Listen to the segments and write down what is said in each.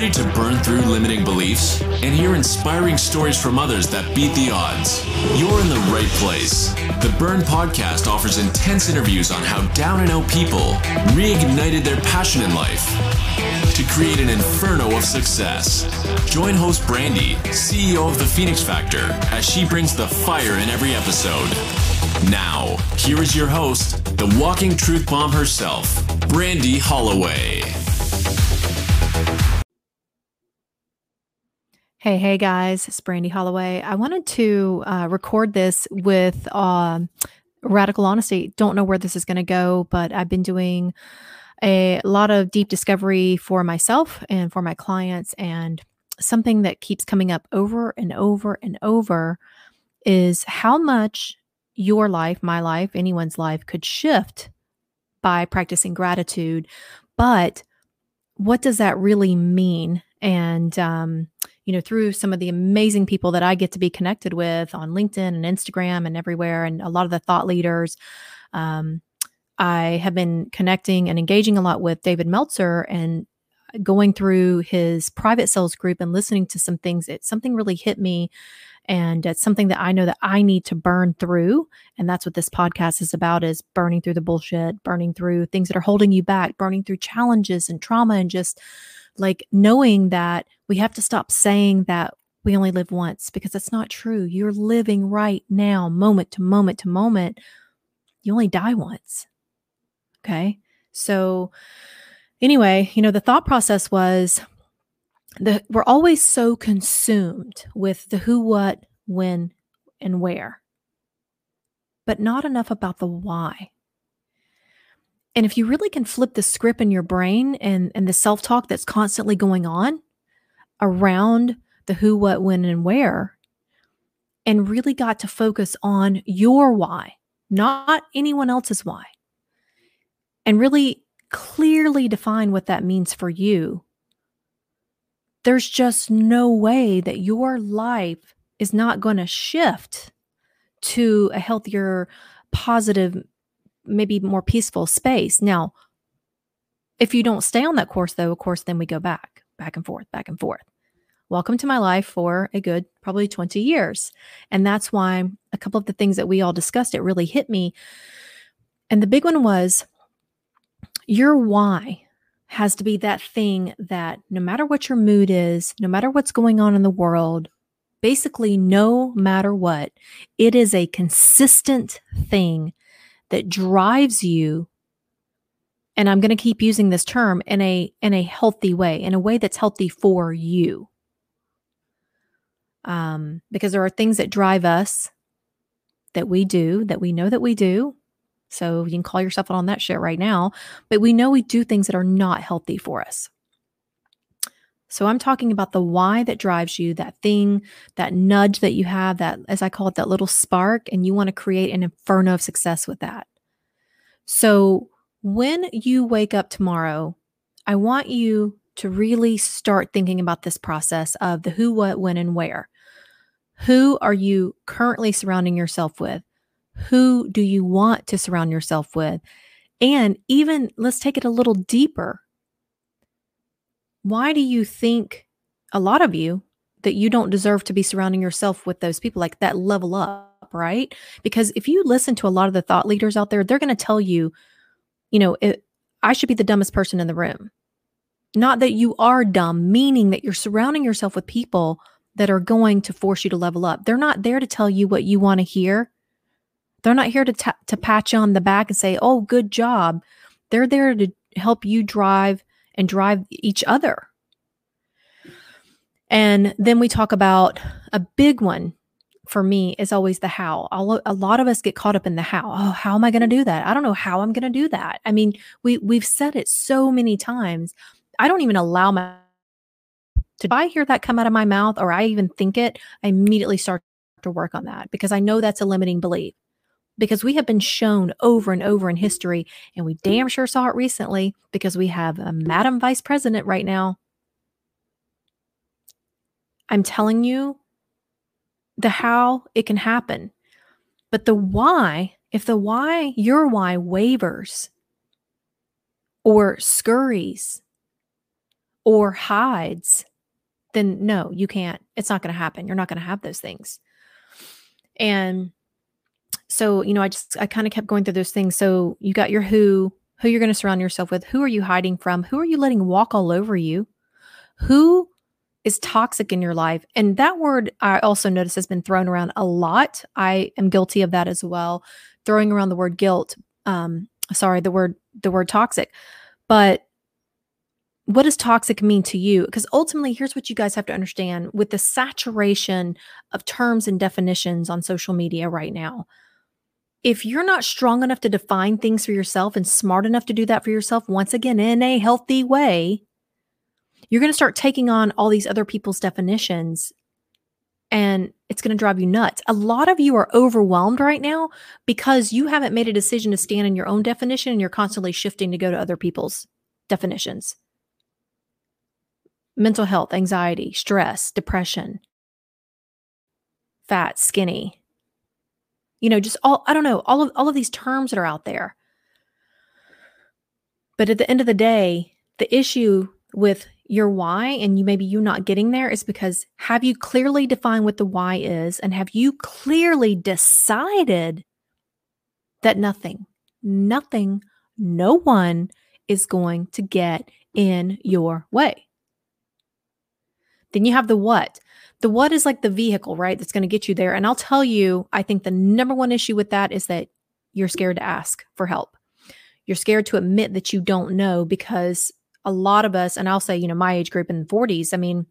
ready to burn through limiting beliefs and hear inspiring stories from others that beat the odds? You're in the right place. The Burn Podcast offers intense interviews on how down and out people reignited their passion in life to create an inferno of success. Join host Brandy, CEO of the Phoenix Factor, as she brings the fire in every episode. Now, here is your host, the walking truth bomb herself, Brandy Holloway. Hey, hey guys, it's Brandy Holloway. I wanted to uh, record this with uh, radical honesty. Don't know where this is going to go, but I've been doing a lot of deep discovery for myself and for my clients. And something that keeps coming up over and over and over is how much your life, my life, anyone's life could shift by practicing gratitude. But what does that really mean? And, um, you know, through some of the amazing people that I get to be connected with on LinkedIn and Instagram and everywhere, and a lot of the thought leaders, um, I have been connecting and engaging a lot with David Meltzer and going through his private sales group and listening to some things. It something really hit me and it's something that I know that I need to burn through and that's what this podcast is about is burning through the bullshit, burning through things that are holding you back, burning through challenges and trauma and just like knowing that we have to stop saying that we only live once because that's not true. You're living right now, moment to moment to moment. You only die once. Okay. So, anyway, you know, the thought process was the we're always so consumed with the who, what, when, and where, but not enough about the why. And if you really can flip the script in your brain and, and the self talk that's constantly going on around the who, what, when, and where, and really got to focus on your why, not anyone else's why, and really clearly define what that means for you, there's just no way that your life is not going to shift to a healthier, positive, maybe more peaceful space. Now, if you don't stay on that course, though, of course, then we go back, back and forth, back and forth. Welcome to my life for a good probably 20 years. And that's why a couple of the things that we all discussed, it really hit me. And the big one was your why has to be that thing that no matter what your mood is, no matter what's going on in the world, basically, no matter what, it is a consistent thing that drives you and I'm going to keep using this term in a in a healthy way, in a way that's healthy for you. Um, because there are things that drive us that we do that we know that we do so you can call yourself on that shit right now. But we know we do things that are not healthy for us. So I'm talking about the why that drives you, that thing, that nudge that you have, that, as I call it, that little spark, and you want to create an inferno of success with that. So when you wake up tomorrow, I want you to really start thinking about this process of the who, what, when, and where. Who are you currently surrounding yourself with? Who do you want to surround yourself with? And even let's take it a little deeper. Why do you think a lot of you that you don't deserve to be surrounding yourself with those people like that level up, right? Because if you listen to a lot of the thought leaders out there, they're going to tell you, you know, it, I should be the dumbest person in the room. Not that you are dumb, meaning that you're surrounding yourself with people that are going to force you to level up. They're not there to tell you what you want to hear. They're not here to t- to pat you on the back and say, "Oh, good job." They're there to help you drive and drive each other. And then we talk about a big one for me is always the how. A lot of us get caught up in the how. Oh, how am I going to do that? I don't know how I'm going to do that. I mean, we we've said it so many times. I don't even allow my to I hear that come out of my mouth or I even think it, I immediately start to work on that because I know that's a limiting belief because we have been shown over and over in history, and we damn sure saw it recently because we have a Madam Vice President right now. I'm telling you the how it can happen. But the why, if the why, your why wavers or scurries or hides, then no, you can't. It's not going to happen. You're not going to have those things. And so, you know, I just, I kind of kept going through those things. So you got your who, who you're going to surround yourself with. Who are you hiding from? Who are you letting walk all over you? Who is toxic in your life? And that word I also notice has been thrown around a lot. I am guilty of that as well, throwing around the word guilt. Um, sorry, the word the word toxic. But what does toxic mean to you? Because ultimately, here's what you guys have to understand with the saturation of terms and definitions on social media right now. If you're not strong enough to define things for yourself and smart enough to do that for yourself, once again, in a healthy way, you're going to start taking on all these other people's definitions and it's going to drive you nuts. A lot of you are overwhelmed right now because you haven't made a decision to stand in your own definition and you're constantly shifting to go to other people's definitions mental health, anxiety, stress, depression, fat, skinny. You know, just all I don't know, all of all of these terms that are out there. But at the end of the day, the issue with your why and you maybe you not getting there is because have you clearly defined what the why is and have you clearly decided that nothing, nothing, no one is going to get in your way. Then you have the what. The what is like the vehicle, right? That's going to get you there. And I'll tell you, I think the number one issue with that is that you're scared to ask for help. You're scared to admit that you don't know because a lot of us, and I'll say, you know, my age group in the 40s, I mean,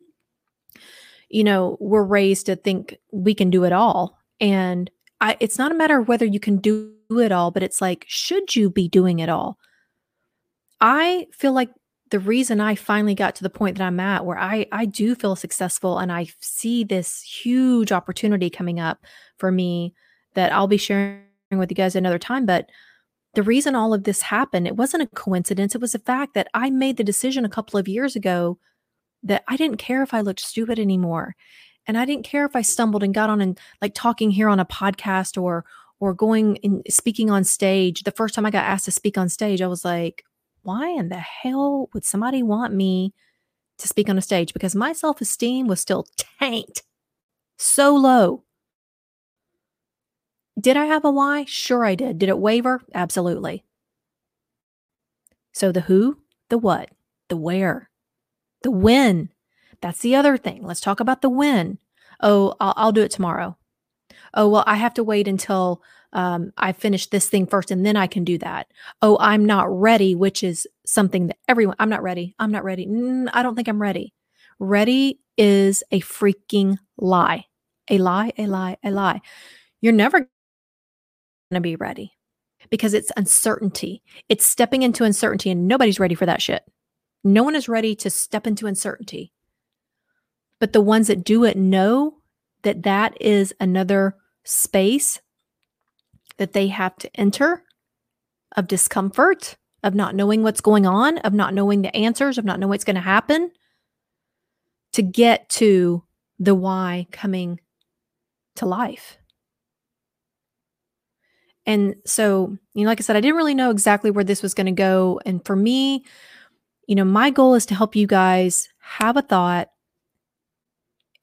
you know, we're raised to think we can do it all. And I, it's not a matter of whether you can do it all, but it's like, should you be doing it all? I feel like the reason I finally got to the point that I'm at where I I do feel successful and I see this huge opportunity coming up for me that I'll be sharing with you guys another time. But the reason all of this happened it wasn't a coincidence. It was the fact that I made the decision a couple of years ago that I didn't care if I looked stupid anymore. And I didn't care if I stumbled and got on and like talking here on a podcast or or going and speaking on stage. The first time I got asked to speak on stage I was like why in the hell would somebody want me to speak on a stage? Because my self esteem was still tanked, so low. Did I have a why? Sure, I did. Did it waver? Absolutely. So the who, the what, the where, the when. That's the other thing. Let's talk about the when. Oh, I'll, I'll do it tomorrow. Oh, well, I have to wait until um, I finish this thing first and then I can do that. Oh, I'm not ready, which is something that everyone, I'm not ready. I'm not ready. Mm, I don't think I'm ready. Ready is a freaking lie. A lie, a lie, a lie. You're never going to be ready because it's uncertainty. It's stepping into uncertainty and nobody's ready for that shit. No one is ready to step into uncertainty. But the ones that do it know that that is another space that they have to enter of discomfort, of not knowing what's going on, of not knowing the answers, of not knowing what's going to happen to get to the why coming to life. And so, you know, like I said, I didn't really know exactly where this was going to go. And for me, you know, my goal is to help you guys have a thought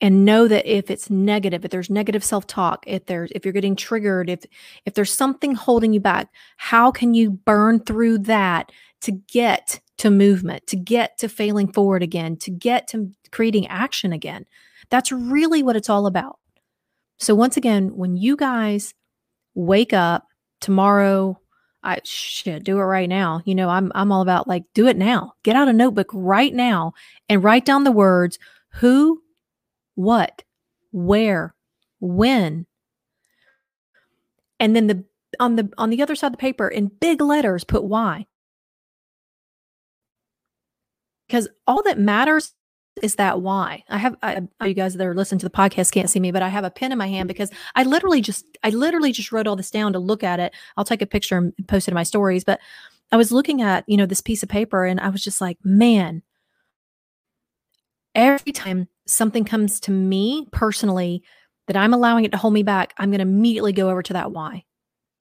and know that if it's negative if there's negative self-talk if there's if you're getting triggered if if there's something holding you back how can you burn through that to get to movement to get to failing forward again to get to creating action again that's really what it's all about so once again when you guys wake up tomorrow I should do it right now. You know, I'm I'm all about like do it now. Get out a notebook right now and write down the words who what, where, when. And then the on the on the other side of the paper in big letters put why. Because all that matters is that why. I have I, you guys that are listening to the podcast can't see me, but I have a pen in my hand because I literally just I literally just wrote all this down to look at it. I'll take a picture and post it in my stories, but I was looking at, you know, this piece of paper and I was just like, man, every time something comes to me personally that I'm allowing it to hold me back, I'm going to immediately go over to that why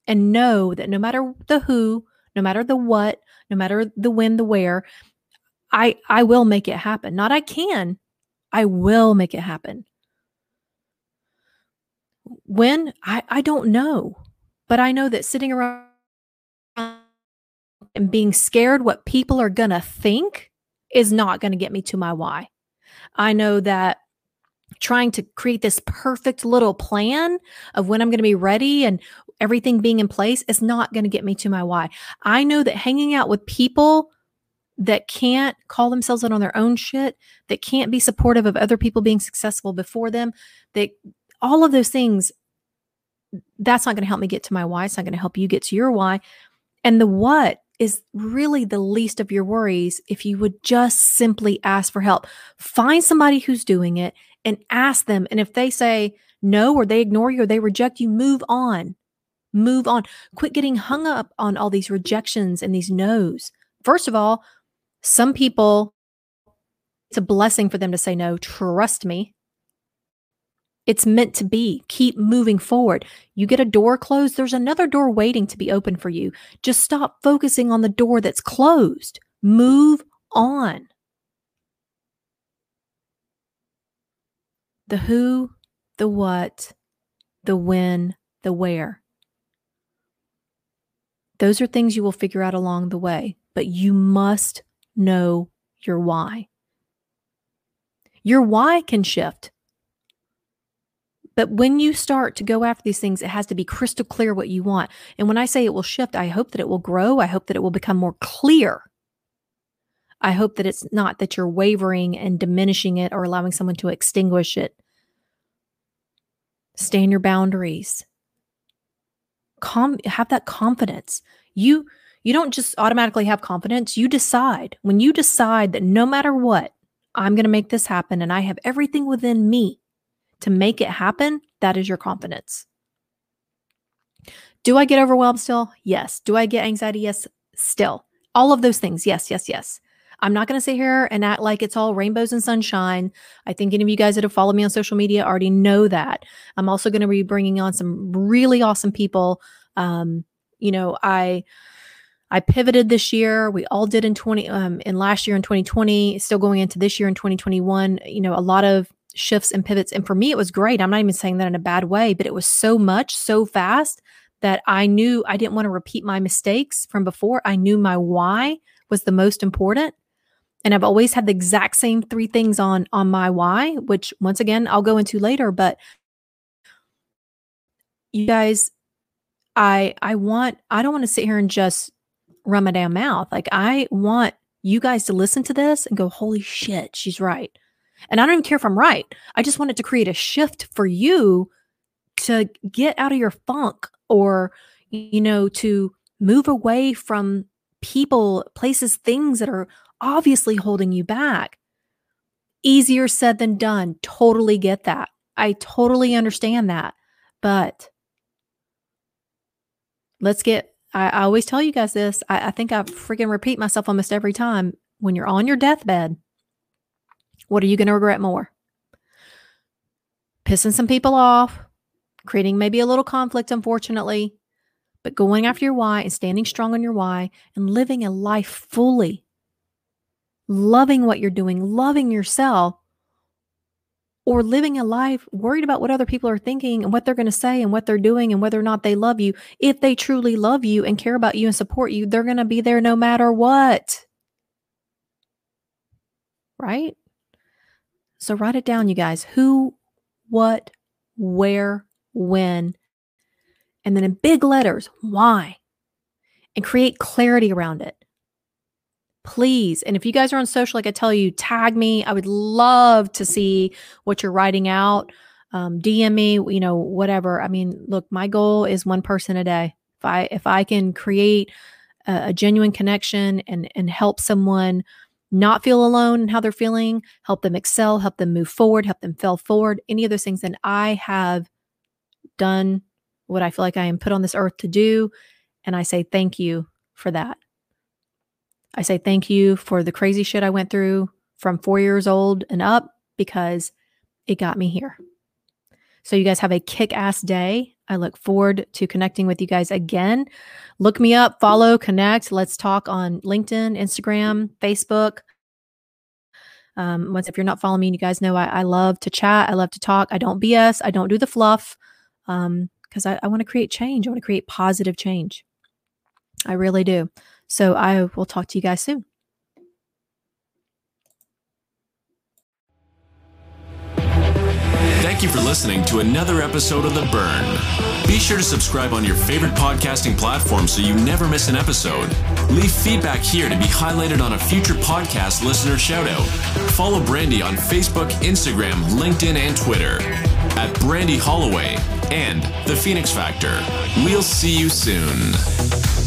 and know that no matter the who, no matter the what, no matter the when, the where, I I will make it happen. Not I can. I will make it happen. When I I don't know. But I know that sitting around and being scared what people are going to think is not going to get me to my why. I know that trying to create this perfect little plan of when I'm going to be ready and everything being in place is not going to get me to my why. I know that hanging out with people that can't call themselves out on their own shit, that can't be supportive of other people being successful before them, that all of those things, that's not going to help me get to my why. It's not going to help you get to your why. And the what is really the least of your worries if you would just simply ask for help. Find somebody who's doing it and ask them. And if they say no, or they ignore you, or they reject you, move on. Move on. Quit getting hung up on all these rejections and these no's. First of all, some people, it's a blessing for them to say no. Trust me. It's meant to be. Keep moving forward. You get a door closed, there's another door waiting to be open for you. Just stop focusing on the door that's closed. Move on. The who, the what, the when, the where. Those are things you will figure out along the way, but you must know your why. Your why can shift. But when you start to go after these things, it has to be crystal clear what you want. And when I say it will shift, I hope that it will grow. I hope that it will become more clear. I hope that it's not that you're wavering and diminishing it or allowing someone to extinguish it. Stay in your boundaries. Have that confidence. You you don't just automatically have confidence. You decide. When you decide that no matter what, I'm going to make this happen and I have everything within me to make it happen, that is your confidence. Do I get overwhelmed still? Yes. Do I get anxiety? Yes, still. All of those things. Yes, yes, yes. I'm not going to sit here and act like it's all rainbows and sunshine. I think any of you guys that have followed me on social media already know that. I'm also going to be bringing on some really awesome people. Um, you know, I I pivoted this year. We all did in 20 um, in last year in 2020, still going into this year in 2021. You know, a lot of shifts and pivots. And for me, it was great. I'm not even saying that in a bad way, but it was so much, so fast that I knew I didn't want to repeat my mistakes from before. I knew my why was the most important. And I've always had the exact same three things on on my why, which once again I'll go into later, but you guys I I want I don't want to sit here and just run my damn mouth. Like I want you guys to listen to this and go, holy shit, she's right. And I don't even care if I'm right. I just wanted to create a shift for you to get out of your funk or, you know, to move away from people, places, things that are obviously holding you back. Easier said than done. Totally get that. I totally understand that. But let's get, I, I always tell you guys this. I, I think I freaking repeat myself almost every time. When you're on your deathbed, what are you going to regret more? Pissing some people off, creating maybe a little conflict, unfortunately, but going after your why and standing strong on your why and living a life fully, loving what you're doing, loving yourself, or living a life worried about what other people are thinking and what they're going to say and what they're doing and whether or not they love you. If they truly love you and care about you and support you, they're going to be there no matter what. Right? So write it down, you guys. Who, what, where, when, and then in big letters, why, and create clarity around it. Please. And if you guys are on social, like I tell you, tag me. I would love to see what you're writing out. Um, DM me, you know, whatever. I mean, look, my goal is one person a day. If I if I can create a, a genuine connection and and help someone not feel alone in how they're feeling, help them excel, help them move forward, help them fail forward, any of those things. And I have done what I feel like I am put on this earth to do. And I say thank you for that. I say thank you for the crazy shit I went through from four years old and up because it got me here. So, you guys have a kick ass day. I look forward to connecting with you guys again. Look me up, follow, connect. Let's talk on LinkedIn, Instagram, Facebook. Um, once if you're not following me, you guys know I, I love to chat. I love to talk. I don't BS. I don't do the fluff um, because I, I want to create change. I want to create positive change. I really do. So I will talk to you guys soon. Thank you for listening to another episode of The Burn. Be sure to subscribe on your favorite podcasting platform so you never miss an episode. Leave feedback here to be highlighted on a future podcast listener shoutout. Follow Brandy on Facebook, Instagram, LinkedIn, and Twitter at Brandy Holloway and The Phoenix Factor. We'll see you soon.